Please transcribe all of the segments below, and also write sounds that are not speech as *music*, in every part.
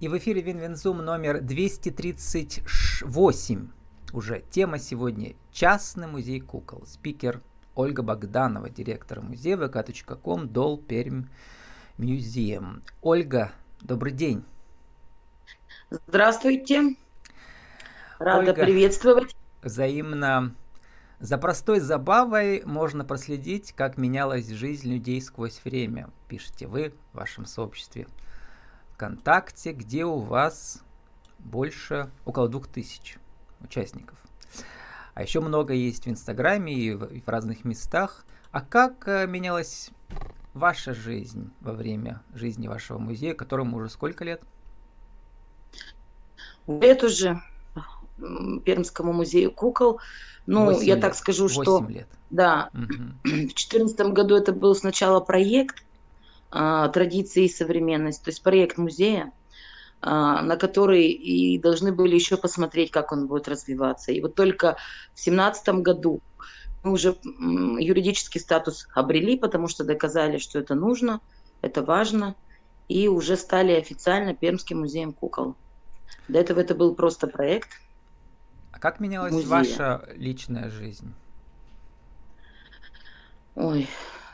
И в эфире Win-Win Zoom номер 238. Уже тема сегодня «Частный музей кукол». Спикер Ольга Богданова, директор музея vk.com, Doll, Perm, Museum. Ольга, добрый день. Здравствуйте. Рада Ольга, приветствовать. Взаимно. За простой забавой можно проследить, как менялась жизнь людей сквозь время, пишете вы в вашем сообществе ВКонтакте, где у вас больше, около двух тысяч участников. А еще много есть в Инстаграме и в, и в разных местах. А как э, менялась ваша жизнь во время жизни вашего музея, которому уже сколько лет? Лет уже Пермскому музею кукол. Ну, я лет. так скажу, что... лет. Да. Угу. В 2014 году это был сначала проект «Традиции и современность», то есть проект музея. А, на который и должны были еще посмотреть, как он будет развиваться. И вот только в семнадцатом году мы уже юридический статус обрели, потому что доказали, что это нужно, это важно, и уже стали официально Пермским музеем кукол. До этого это был просто проект. А как менялась музея. ваша личная жизнь? Ой,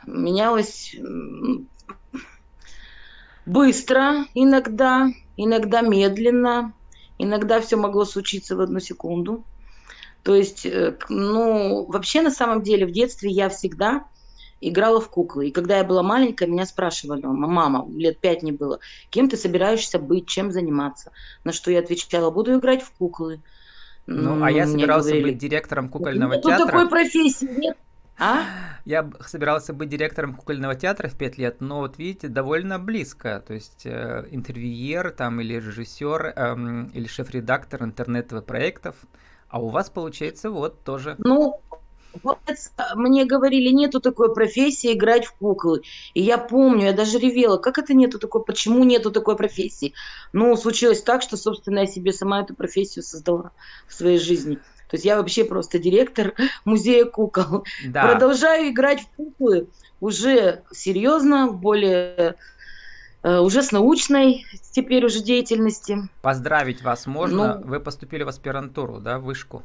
менялась быстро иногда, иногда медленно, иногда все могло случиться в одну секунду. То есть, э, ну, вообще на самом деле в детстве я всегда играла в куклы. И когда я была маленькая, меня спрашивали, мама, лет пять не было, кем ты собираешься быть, чем заниматься? На что я отвечала, буду играть в куклы. Ну, а я собирался говорили, быть директором кукольного театра. Тут такой профессии нет. А? Я собирался быть директором кукольного театра в пять лет, но вот видите, довольно близко. То есть э, интервьюер там или режиссер э, или шеф-редактор интернетовых проектов. А у вас получается вот тоже. Ну, вот мне говорили, нету такой профессии играть в куклы. И я помню, я даже ревела, как это нету такой, почему нету такой профессии? Ну, случилось так, что, собственно, я себе сама эту профессию создала в своей жизни. То есть я вообще просто директор *laughs* музея кукол. Да. Продолжаю играть в куклы уже серьезно, более э, уже с научной теперь уже деятельности. Поздравить вас можно? Ну, Вы поступили в аспирантуру, да, в вышку?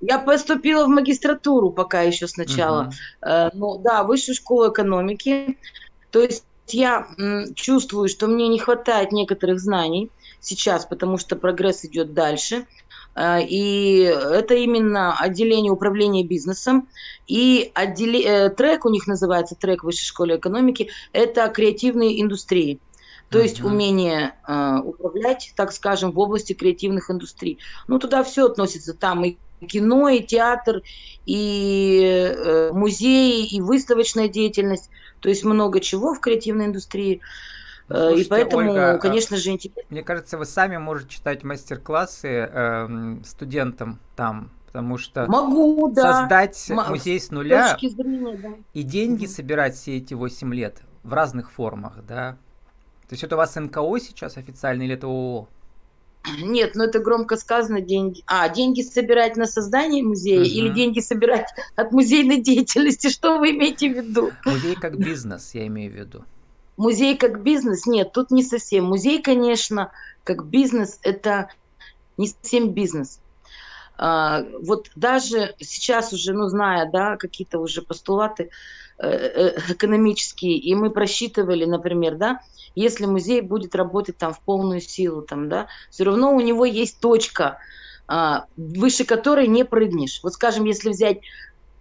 Я поступила в магистратуру пока еще сначала. Угу. Ну да, высшую школу экономики. То есть я чувствую, что мне не хватает некоторых знаний сейчас, потому что прогресс идет дальше. Э, и это именно отделение управления бизнесом. И отделе... Э, трек у них называется, трек Высшей школы экономики, это креативные индустрии. То есть умение э, управлять, так скажем, в области креативных индустрий. Ну, туда все относится. Там и кино, и театр, и э, музеи, и выставочная деятельность. То есть много чего в креативной индустрии. Ну, слушайте, и поэтому, Ольга, конечно же, интересно. Мне кажется, вы сами можете читать мастер-классы э, студентам там, потому что Могу, да. создать М- музей с нуля зрения, да. и деньги угу. собирать все эти 8 лет в разных формах, да. То есть это у вас НКО сейчас официально или это ООО? Нет, ну это громко сказано деньги. А, деньги собирать на создание музея угу. или деньги собирать от музейной деятельности? *laughs* Что вы имеете в виду? Музей как бизнес, я имею в виду. Музей как бизнес? Нет, тут не совсем. Музей, конечно, как бизнес, это не совсем бизнес. А, вот даже сейчас уже, ну, зная, да, какие-то уже постулаты э, э, экономические, и мы просчитывали, например, да, если музей будет работать там в полную силу, там, да, все равно у него есть точка, а, выше которой не прыгнешь. Вот, скажем, если взять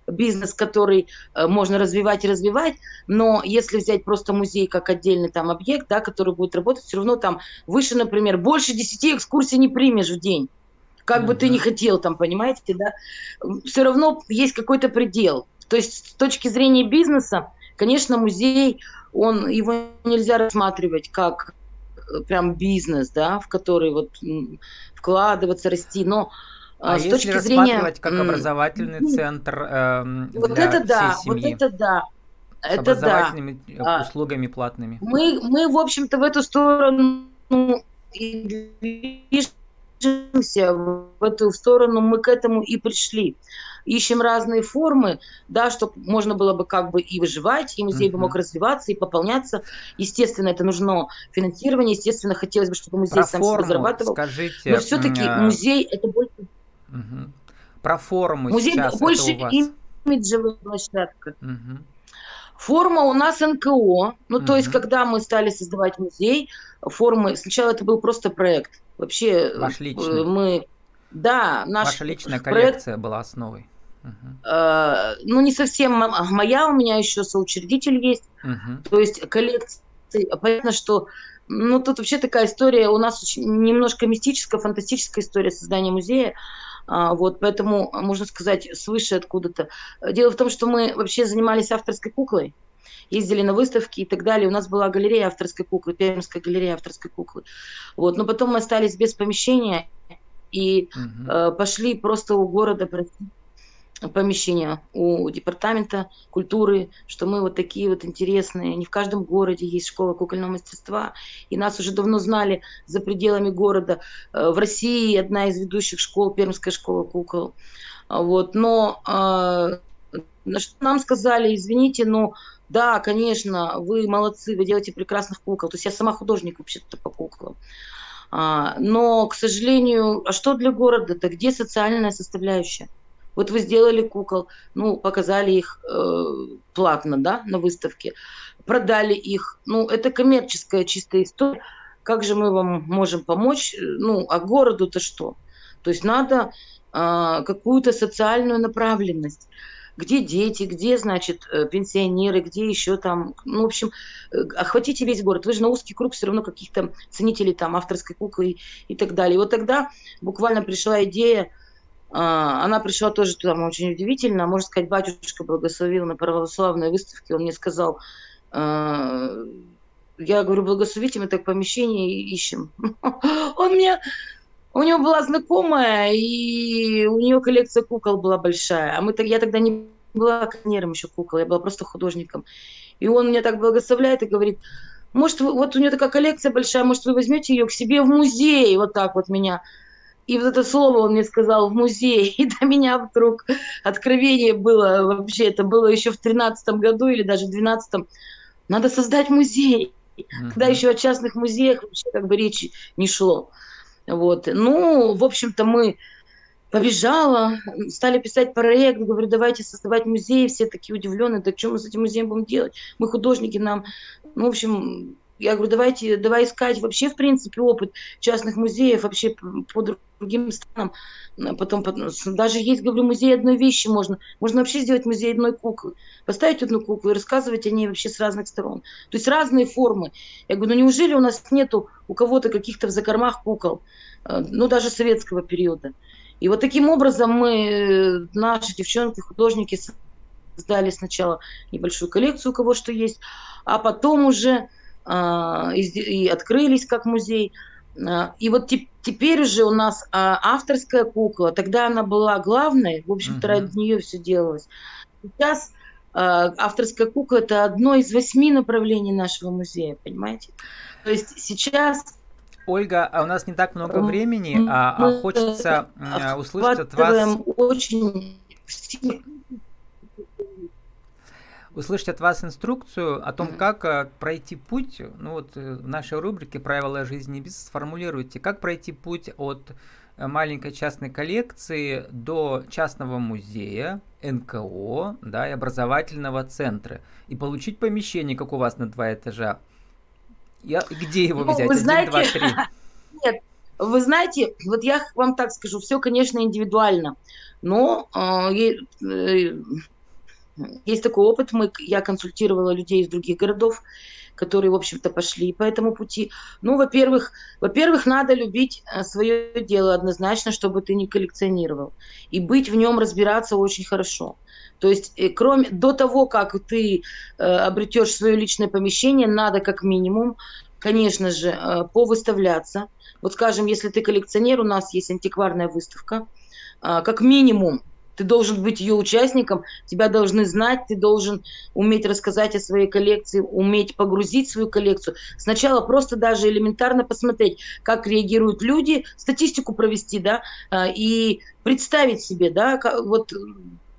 бизнес, который э, можно развивать и развивать, но если взять просто музей как отдельный там объект, да, который будет работать, все равно там выше, например, больше 10 экскурсий не примешь в день. Как mm-hmm. бы ты ни хотел там, понимаете, да, все равно есть какой-то предел. То есть с точки зрения бизнеса, конечно, музей, он, его нельзя рассматривать как э, прям бизнес, да, в который вот вкладываться, расти, но а, а с если точки зрения... как образовательный центр э, вот для это да, всей семьи? Вот это да. С это образовательными да. услугами платными. Мы, мы, в общем-то, в эту сторону и движемся, в эту сторону мы к этому и пришли. ищем разные формы, да, чтобы можно было бы как бы и выживать, и музей uh-huh. бы мог развиваться и пополняться. Естественно, это нужно финансирование, естественно, хотелось бы, чтобы музей Про сам форму себя зарабатывал. Скажите, Но все-таки а... музей это больше... Uh-huh. Про форму музей сейчас больше это у вас. имиджевая площадка. Uh-huh. Форма у нас НКО. Ну, uh-huh. то есть, когда мы стали создавать музей, формы... Сначала это был просто проект. Вообще, Ваш личный. Э, мы да, наш Ваша личная коллекция проект, была основой. Угу. Э, ну, не совсем моя, у меня еще соучредитель есть. Угу. То есть коллекции, понятно, что ну, тут вообще такая история, у нас очень, немножко мистическая, фантастическая история создания музея. Вот, поэтому, можно сказать, свыше откуда-то. Дело в том, что мы вообще занимались авторской куклой, ездили на выставки и так далее. У нас была галерея авторской куклы, Пермская галерея авторской куклы. Вот, но потом мы остались без помещения, и угу. э, пошли просто у города просить помещения у департамента культуры, что мы вот такие вот интересные. Не в каждом городе есть школа кукольного мастерства, и нас уже давно знали за пределами города. Э, в России одна из ведущих школ, Пермская школа кукол. Вот, но э, на что нам сказали, извините, но да, конечно, вы молодцы, вы делаете прекрасных кукол. То есть я сама художник вообще-то по куклам. А, но, к сожалению, а что для города-то? Где социальная составляющая? Вот вы сделали кукол, ну, показали их э, платно, да, на выставке, продали их. Ну, это коммерческая чистая история. Как же мы вам можем помочь? Ну, а городу-то что? То есть надо э, какую-то социальную направленность где дети, где, значит, э, пенсионеры, где еще там, ну, в общем, э, охватите весь город. Вы же на узкий круг все равно каких-то ценителей там авторской куклы и, и так далее. И вот тогда буквально пришла идея, она пришла тоже там очень удивительно, можно сказать, батюшка благословил на православной выставке, он мне сказал, а, я говорю, благословите, мы так помещение ищем. *laughs* Он мне у него была знакомая, и у нее коллекция кукол была большая. А мы, я тогда не была коллекционером еще кукол, я была просто художником. И он меня так благословляет и говорит, может, вот у нее такая коллекция большая, может, вы возьмете ее к себе в музей, вот так вот меня. И вот это слово он мне сказал в музей, *laughs* и до меня вдруг откровение было вообще, это было еще в тринадцатом году или даже в двенадцатом. Надо создать музей. Mm-hmm. Когда еще о частных музеях вообще как бы речи не шло. Вот. Ну, в общем-то, мы побежала, стали писать проект, говорю, давайте создавать музей, все такие удивленные, так что мы с этим музеем будем делать? Мы художники, нам, ну, в общем, я говорю, давайте, давай искать вообще, в принципе, опыт частных музеев вообще по другим странам. Потом, потом даже есть, говорю, музей одной вещи можно. Можно вообще сделать музей одной куклы. Поставить одну куклу и рассказывать о ней вообще с разных сторон. То есть разные формы. Я говорю, ну неужели у нас нету у кого-то каких-то в закормах кукол? Э, ну, даже советского периода. И вот таким образом мы, э, наши девчонки, художники, создали сначала небольшую коллекцию, у кого что есть, а потом уже и, и открылись как музей. Э, и вот те, теперь уже у нас э, авторская кукла, тогда она была главной, в общем-то, uh-huh. ради нее все делалось. Сейчас авторская кукла это одно из восьми направлений нашего музея, понимаете? То есть сейчас Ольга, а у нас не так много времени, а, а хочется услышать от вас... Очень услышать от вас инструкцию о том, mm-hmm. как э, пройти путь, ну вот э, в нашей рубрике «Правила жизни и бизнеса» сформулируйте, как пройти путь от э, маленькой частной коллекции до частного музея, НКО, да, и образовательного центра, и получить помещение, как у вас на два этажа. Я, где его ну, взять? Вы знаете, Один, два, три. *laughs* Нет, вы знаете, вот я вам так скажу, все, конечно, индивидуально, но э, э, есть такой опыт, мы, я консультировала людей из других городов, которые, в общем-то, пошли по этому пути. Ну, во-первых, во-первых, надо любить э, свое дело однозначно, чтобы ты не коллекционировал. И быть в нем, разбираться очень хорошо. То есть, э, кроме, до того, как ты э, обретешь свое личное помещение, надо как минимум, конечно же, э, повыставляться. Вот скажем, если ты коллекционер, у нас есть антикварная выставка, э, как минимум Ты должен быть ее участником, тебя должны знать, ты должен уметь рассказать о своей коллекции, уметь погрузить свою коллекцию. Сначала просто даже элементарно посмотреть, как реагируют люди, статистику провести, да, а, и представить себе, да, вот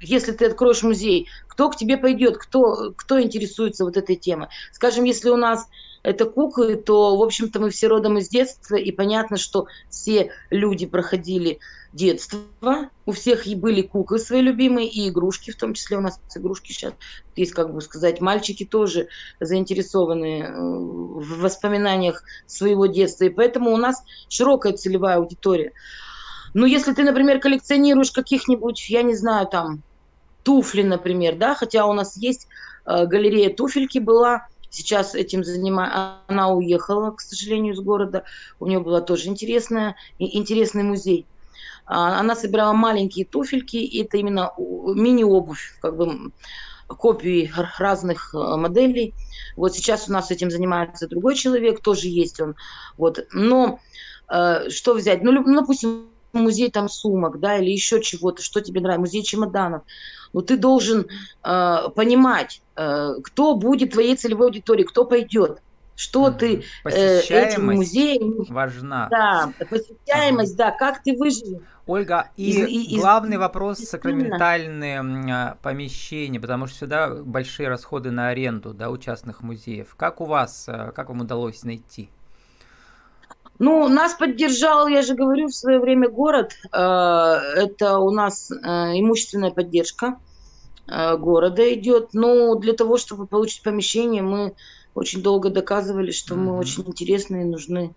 если ты откроешь музей, кто к тебе пойдет, кто, кто интересуется вот этой темой. Скажем, если у нас это куклы, то, в общем-то, мы все родом из детства, и понятно, что все люди проходили детство, у всех и были куклы свои любимые, и игрушки, в том числе у нас игрушки сейчас есть, как бы сказать, мальчики тоже заинтересованы э, в воспоминаниях своего детства, и поэтому у нас широкая целевая аудитория. Ну, если ты, например, коллекционируешь каких-нибудь, я не знаю, там, туфли, например, да, хотя у нас есть э, галерея туфельки была, сейчас этим занимается. Она уехала, к сожалению, из города. У нее была тоже интересная, интересный музей. А, она собирала маленькие туфельки, и это именно мини-обувь, как бы копии разных э, моделей. Вот сейчас у нас этим занимается другой человек, тоже есть он. Вот. Но э, что взять? Ну, ну, допустим, музей там сумок, да, или еще чего-то, что тебе нравится, музей чемоданов. Но ты должен э, понимать, э, кто будет твоей целевой аудиторией, кто пойдет. Что ты э, этим музеем... важна. Да, посещаемость, да, как ты выживешь. Ольга, и, и, и главный вопрос сакраментальные помещения, потому что сюда большие расходы на аренду да, у частных музеев. Как у вас, э, как вам удалось найти? Ну, нас поддержал, я же говорю, в свое время город. Э, это у нас э, имущественная поддержка э, города идет. Но для того, чтобы получить помещение, мы очень долго доказывали, что мы очень интересны и нужны.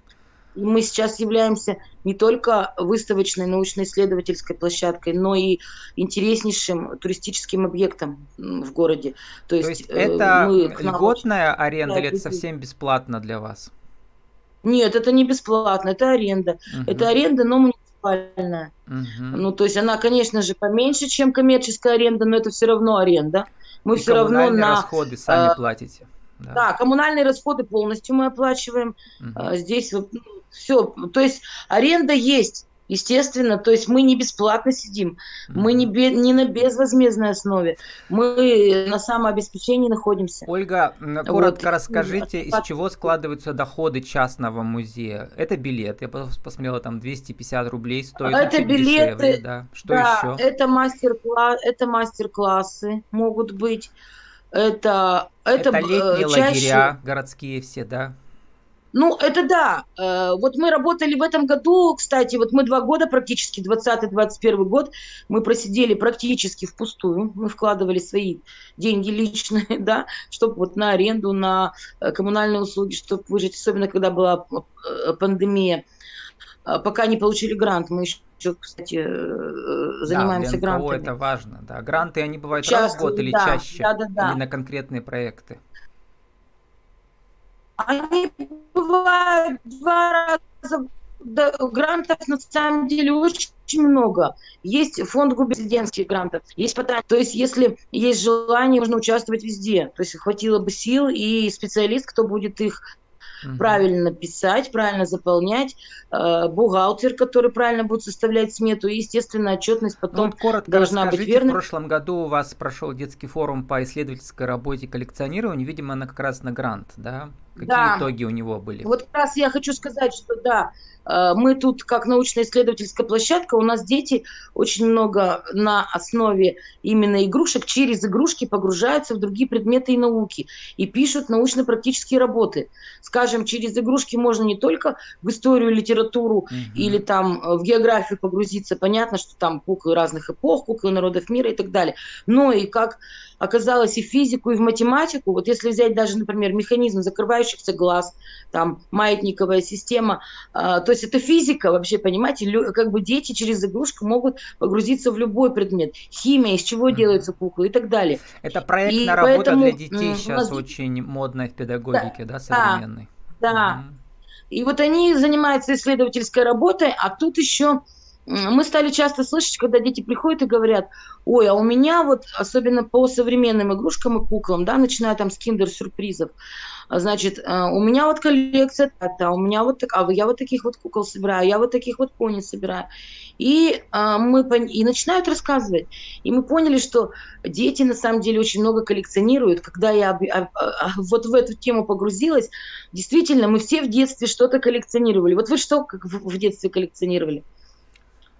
И мы сейчас являемся не только выставочной научно-исследовательской площадкой, но и интереснейшим туристическим объектом в городе. То есть, То есть это мы льготная аренда или это совсем бесплатно для вас? Нет, это не бесплатно, это аренда. Угу. Это аренда, но муниципальная. Угу. Ну, то есть она, конечно же, поменьше, чем коммерческая аренда, но это все равно аренда. Мы И все равно на расходы сами э, платите. Да. да, коммунальные расходы полностью мы оплачиваем. Угу. Здесь вот ну, все, то есть аренда есть. Естественно, то есть мы не бесплатно сидим, мы не, бе, не на безвозмездной основе, мы на самообеспечении находимся. Ольга, коротко вот. расскажите, из чего складываются доходы частного музея? Это билет, я посмотрела, там 250 рублей стоит, это билеты, дешевле, да. Что да, еще? Это мастер-класс, это мастер-классы могут быть, это это, это летние чаще... лагеря городские все, да? Ну, это да. Э, вот мы работали в этом году, кстати, вот мы два года практически, 20-21 год, мы просидели практически впустую. Мы вкладывали свои деньги личные, *laughs* да, чтобы вот на аренду, на э, коммунальные услуги, чтобы выжить, особенно когда была э, пандемия. Пока не получили грант, мы еще кстати, занимаемся да, грантами. это важно, да. Гранты, они бывают Часто, раз в год или да, чаще? Да, да, да. Или на конкретные проекты? Они бывают два раза да, грантов на самом деле очень много. Есть фонд губернских грантов, есть потом, то есть если есть желание, можно участвовать везде. То есть хватило бы сил и специалист, кто будет их угу. правильно писать, правильно заполнять, э, бухгалтер, который правильно будет составлять смету, и, естественно, отчетность потом ну, вот коротко должна быть верной. В прошлом году у вас прошел детский форум по исследовательской работе коллекционированию, видимо, она как раз на грант, да? Какие да. итоги у него были? Вот как раз я хочу сказать, что да, э, мы тут как научно-исследовательская площадка, у нас дети очень много на основе именно игрушек, через игрушки погружаются в другие предметы и науки и пишут научно-практические работы. Скажем, через игрушки можно не только в историю, литературу угу. или там э, в географию погрузиться, понятно, что там куклы разных эпох, куклы народов мира и так далее, но и как оказалось и в физику, и в математику. Вот если взять даже, например, механизм закрывающихся глаз, там маятниковая система, э, то есть это физика вообще, понимаете, как бы дети через игрушку могут погрузиться в любой предмет. Химия, из чего mm-hmm. делаются куклы и так далее. Это проектная и работа поэтому, для детей сейчас нас... очень модная в педагогике, да, да современной. Да. Mm-hmm. И вот они занимаются исследовательской работой, а тут еще мы стали часто слышать, когда дети приходят и говорят, ой, а у меня вот, особенно по современным игрушкам и куклам, да, начиная там с киндер-сюрпризов, Значит, э, у меня вот коллекция, а у меня вот так, а я вот таких вот кукол собираю, я вот таких вот пони собираю. И а, мы и начинают рассказывать. И мы поняли, что дети на самом деле очень много коллекционируют. Когда я а, а, вот в эту тему погрузилась, действительно, мы все в детстве что-то коллекционировали. Вот вы что как в, в детстве коллекционировали?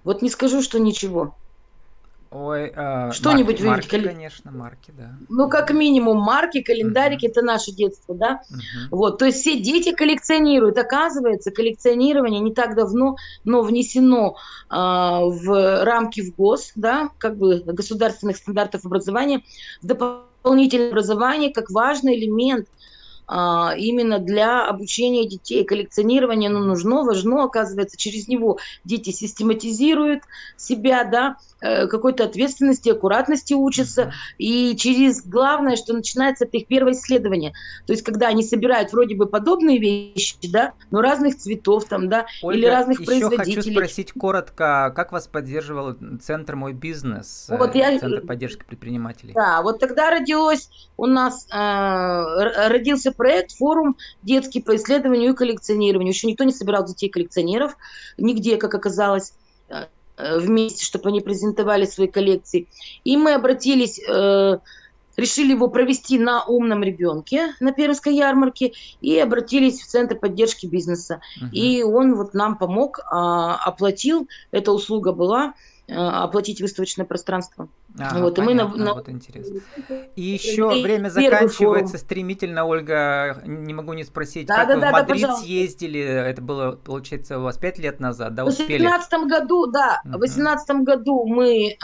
Вот не скажу, что ничего. Ой, э, что-нибудь марки, марки, конечно, марки, да. Ну, как минимум, марки, календарики uh-huh. это наше детство, да. Uh-huh. Вот, то есть все дети коллекционируют. Оказывается, коллекционирование не так давно, но внесено э, в рамки в ГОС, да, как бы государственных стандартов образования, в дополнительное образование как важный элемент именно для обучения детей. Коллекционирование ну, нужно, важно, оказывается, через него дети систематизируют себя, да, э, какой-то ответственности, аккуратности учатся, и через главное, что начинается это их первое исследование. То есть, когда они собирают вроде бы подобные вещи, да, но разных цветов там, да, Ольга, или разных еще производителей. хочу спросить коротко, как вас поддерживал Центр «Мой бизнес», вот я... Э, Центр поддержки предпринимателей? Да, вот тогда родилось у нас, э, родился проект «Форум детский по исследованию и коллекционированию». Еще никто не собирал детей-коллекционеров, нигде, как оказалось, э, вместе, чтобы они презентовали свои коллекции. И мы обратились, э, решили его провести на умном ребенке на Пермской ярмарке и обратились в Центр поддержки бизнеса. Uh-huh. И он вот нам помог, а, оплатил, эта услуга была, оплатить выставочное пространство. А, вот, понятно, и мы на, вот интересно. И еще время заканчивается форум. стремительно, Ольга. Не могу не спросить, да, как да, вы да, в Мадрид да, съездили? Это было, получается, у вас пять лет назад, да, успели? В 2018 году, да. Uh-huh. В 2018 году мы э,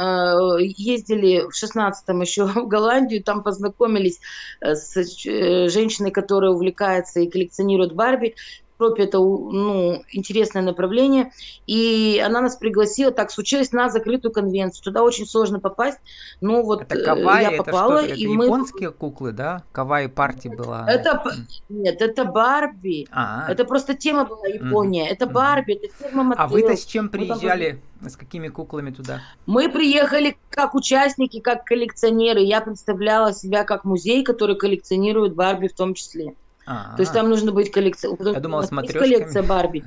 ездили, в 16 еще *laughs* в Голландию, там познакомились э, с э, женщиной, которая увлекается и коллекционирует Барби. Европе это ну, интересное направление. И она нас пригласила, так случилось, на закрытую конвенцию. Туда очень сложно попасть. Но вот это кавай, я попала. Это, что, и это мы... японские куклы, да? Кавай партии была. Это... Нет, это Барби. А-а. Это просто тема была Япония. Mm-hmm. Это Барби, это фирма Матtel. А вы-то с чем приезжали? С какими куклами туда? Мы приехали как участники, как коллекционеры. Я представляла себя как музей, который коллекционирует Барби в том числе. А-а-а. То есть там нужно быть коллекция. Я думала, смотрю. коллекция Барби.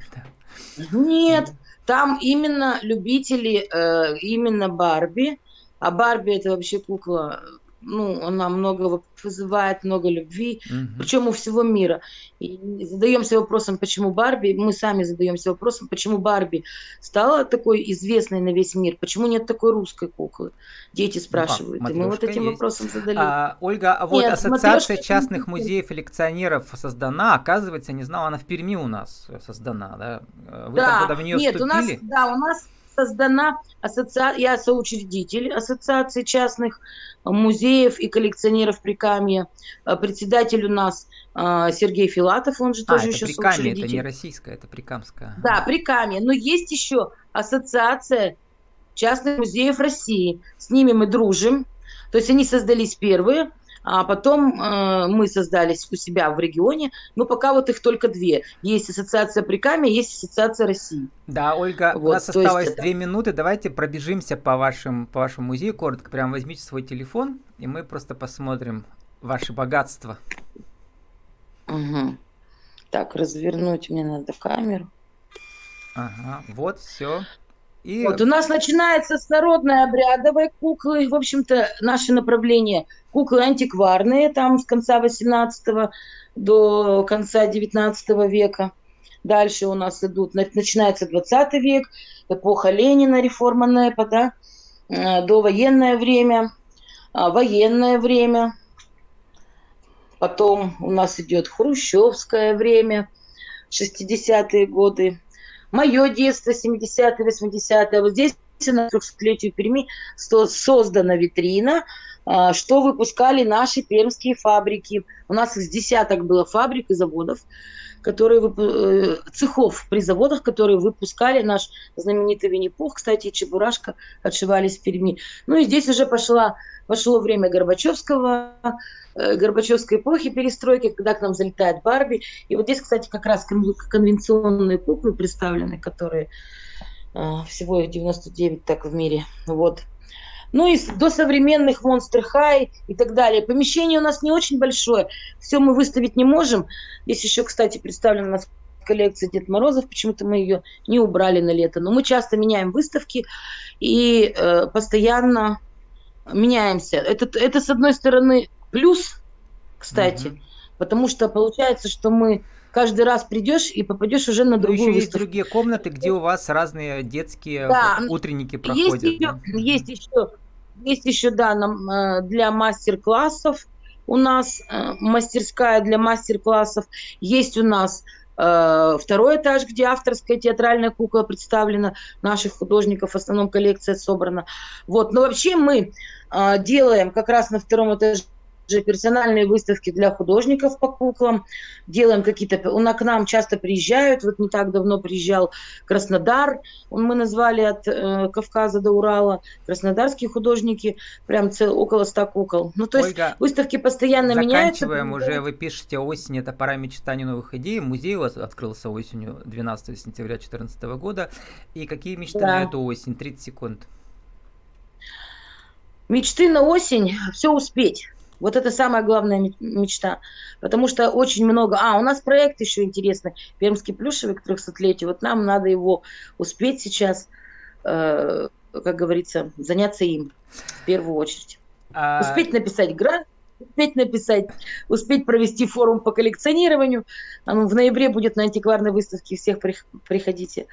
*laughs* Нет, там именно любители, э, именно Барби. А Барби это вообще кукла ну, она много вызывает, много любви, угу. причем у всего мира. И задаемся вопросом, почему Барби, мы сами задаемся вопросом, почему Барби стала такой известной на весь мир, почему нет такой русской куклы. Дети спрашивают, ну, и мы вот этим есть. вопросом задали. А, Ольга, а вот нет, ассоциация частных музеев и коллекционеров создана, оказывается, не знала, она в Перми у нас создана, да? Вы да, там в нее нет, вступили? у нас, да, у нас создана ассоциация, я соучредитель Ассоциации частных музеев и коллекционеров Прикамья. А, председатель у нас а, Сергей Филатов, он же а, тоже еще Прикамье, соучредитель. это не российская, это Прикамская. Да, Прикамье. Но есть еще Ассоциация частных музеев России. С ними мы дружим. То есть они создались первые, а потом э, мы создались у себя в регионе, но пока вот их только две. Есть ассоциация Прикамья, есть ассоциация России. Да, Ольга, вот, у нас осталось две это... минуты, давайте пробежимся по, вашим, по вашему музею коротко, прям возьмите свой телефон, и мы просто посмотрим ваши богатства. Угу. Так, развернуть мне надо камеру. Ага, вот, все. И... Вот, у нас начинается с народной обрядовой куклы, в общем-то, наше направление куклы антикварные, там с конца 18 до конца 19 века. Дальше у нас идут, начинается 20 век, эпоха Ленина, реформа НЭПа, да, э, до военное время, а, военное время, потом у нас идет хрущевское время, 60-е годы, мое детство, 70-е, 80-е. Вот здесь на 300-летию Перми создана витрина, а, что выпускали наши пермские фабрики. У нас из десяток было фабрик и заводов, которые э, цехов при заводах, которые выпускали наш знаменитый Винни-Пух, кстати, и Чебурашка отшивались в Перми. Ну и здесь уже пошла, пошло время Горбачевского, э, Горбачевской эпохи перестройки, когда к нам залетает Барби. И вот здесь, кстати, как раз конвенционные куклы представлены, которые э, всего 99 так в мире. Вот. Ну и до современных Monster High и так далее. Помещение у нас не очень большое, все мы выставить не можем. Здесь еще, кстати, представлена у нас коллекция Дед Морозов, почему-то мы ее не убрали на лето. Но мы часто меняем выставки и э, постоянно меняемся. Это, это, с одной стороны, плюс, кстати, угу. потому что получается, что мы каждый раз придешь и попадешь уже на другую ну, еще выставку. есть другие комнаты, где у вас разные детские да. утренники проходят. Есть, да? еще, есть еще, есть еще, да, нам, э, для мастер-классов у нас э, мастерская для мастер-классов. Есть у нас э, второй этаж, где авторская театральная кукла представлена, наших художников, в основном коллекция собрана. Вот. Но вообще мы делаем как раз на втором этаже же персональные выставки для художников по куклам, делаем какие-то... Он к нам часто приезжают, вот не так давно приезжал Краснодар, он мы назвали от э, Кавказа до Урала, краснодарские художники, прям цел, около ста кукол. Ну, то Ольга, есть выставки постоянно меняются. Заканчиваем уже, вы пишете осень, это пора мечтаний новых идей. Музей у вас открылся осенью 12 сентября 2014 года. И какие мечты да. на эту осень? 30 секунд. Мечты на осень, все успеть. Вот это самая главная мечта. Потому что очень много... А, у нас проект еще интересный. Пермский плюшевый к 300-летию. Вот нам надо его успеть сейчас, э, как говорится, заняться им в первую очередь. А... Успеть написать грант, успеть написать, успеть провести форум по коллекционированию. В ноябре будет на антикварной выставке. Всех приходите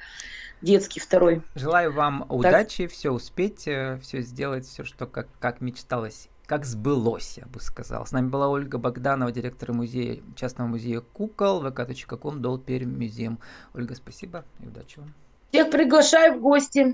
детский второй. Желаю вам так. удачи, все успеть, э, все сделать, все, что как, как мечталось как сбылось, я бы сказал. С нами была Ольга Богданова, директор музея, частного музея кукол, vk.com, Дол Пермь Музеем. Ольга, спасибо и удачи вам. Всех приглашаю в гости.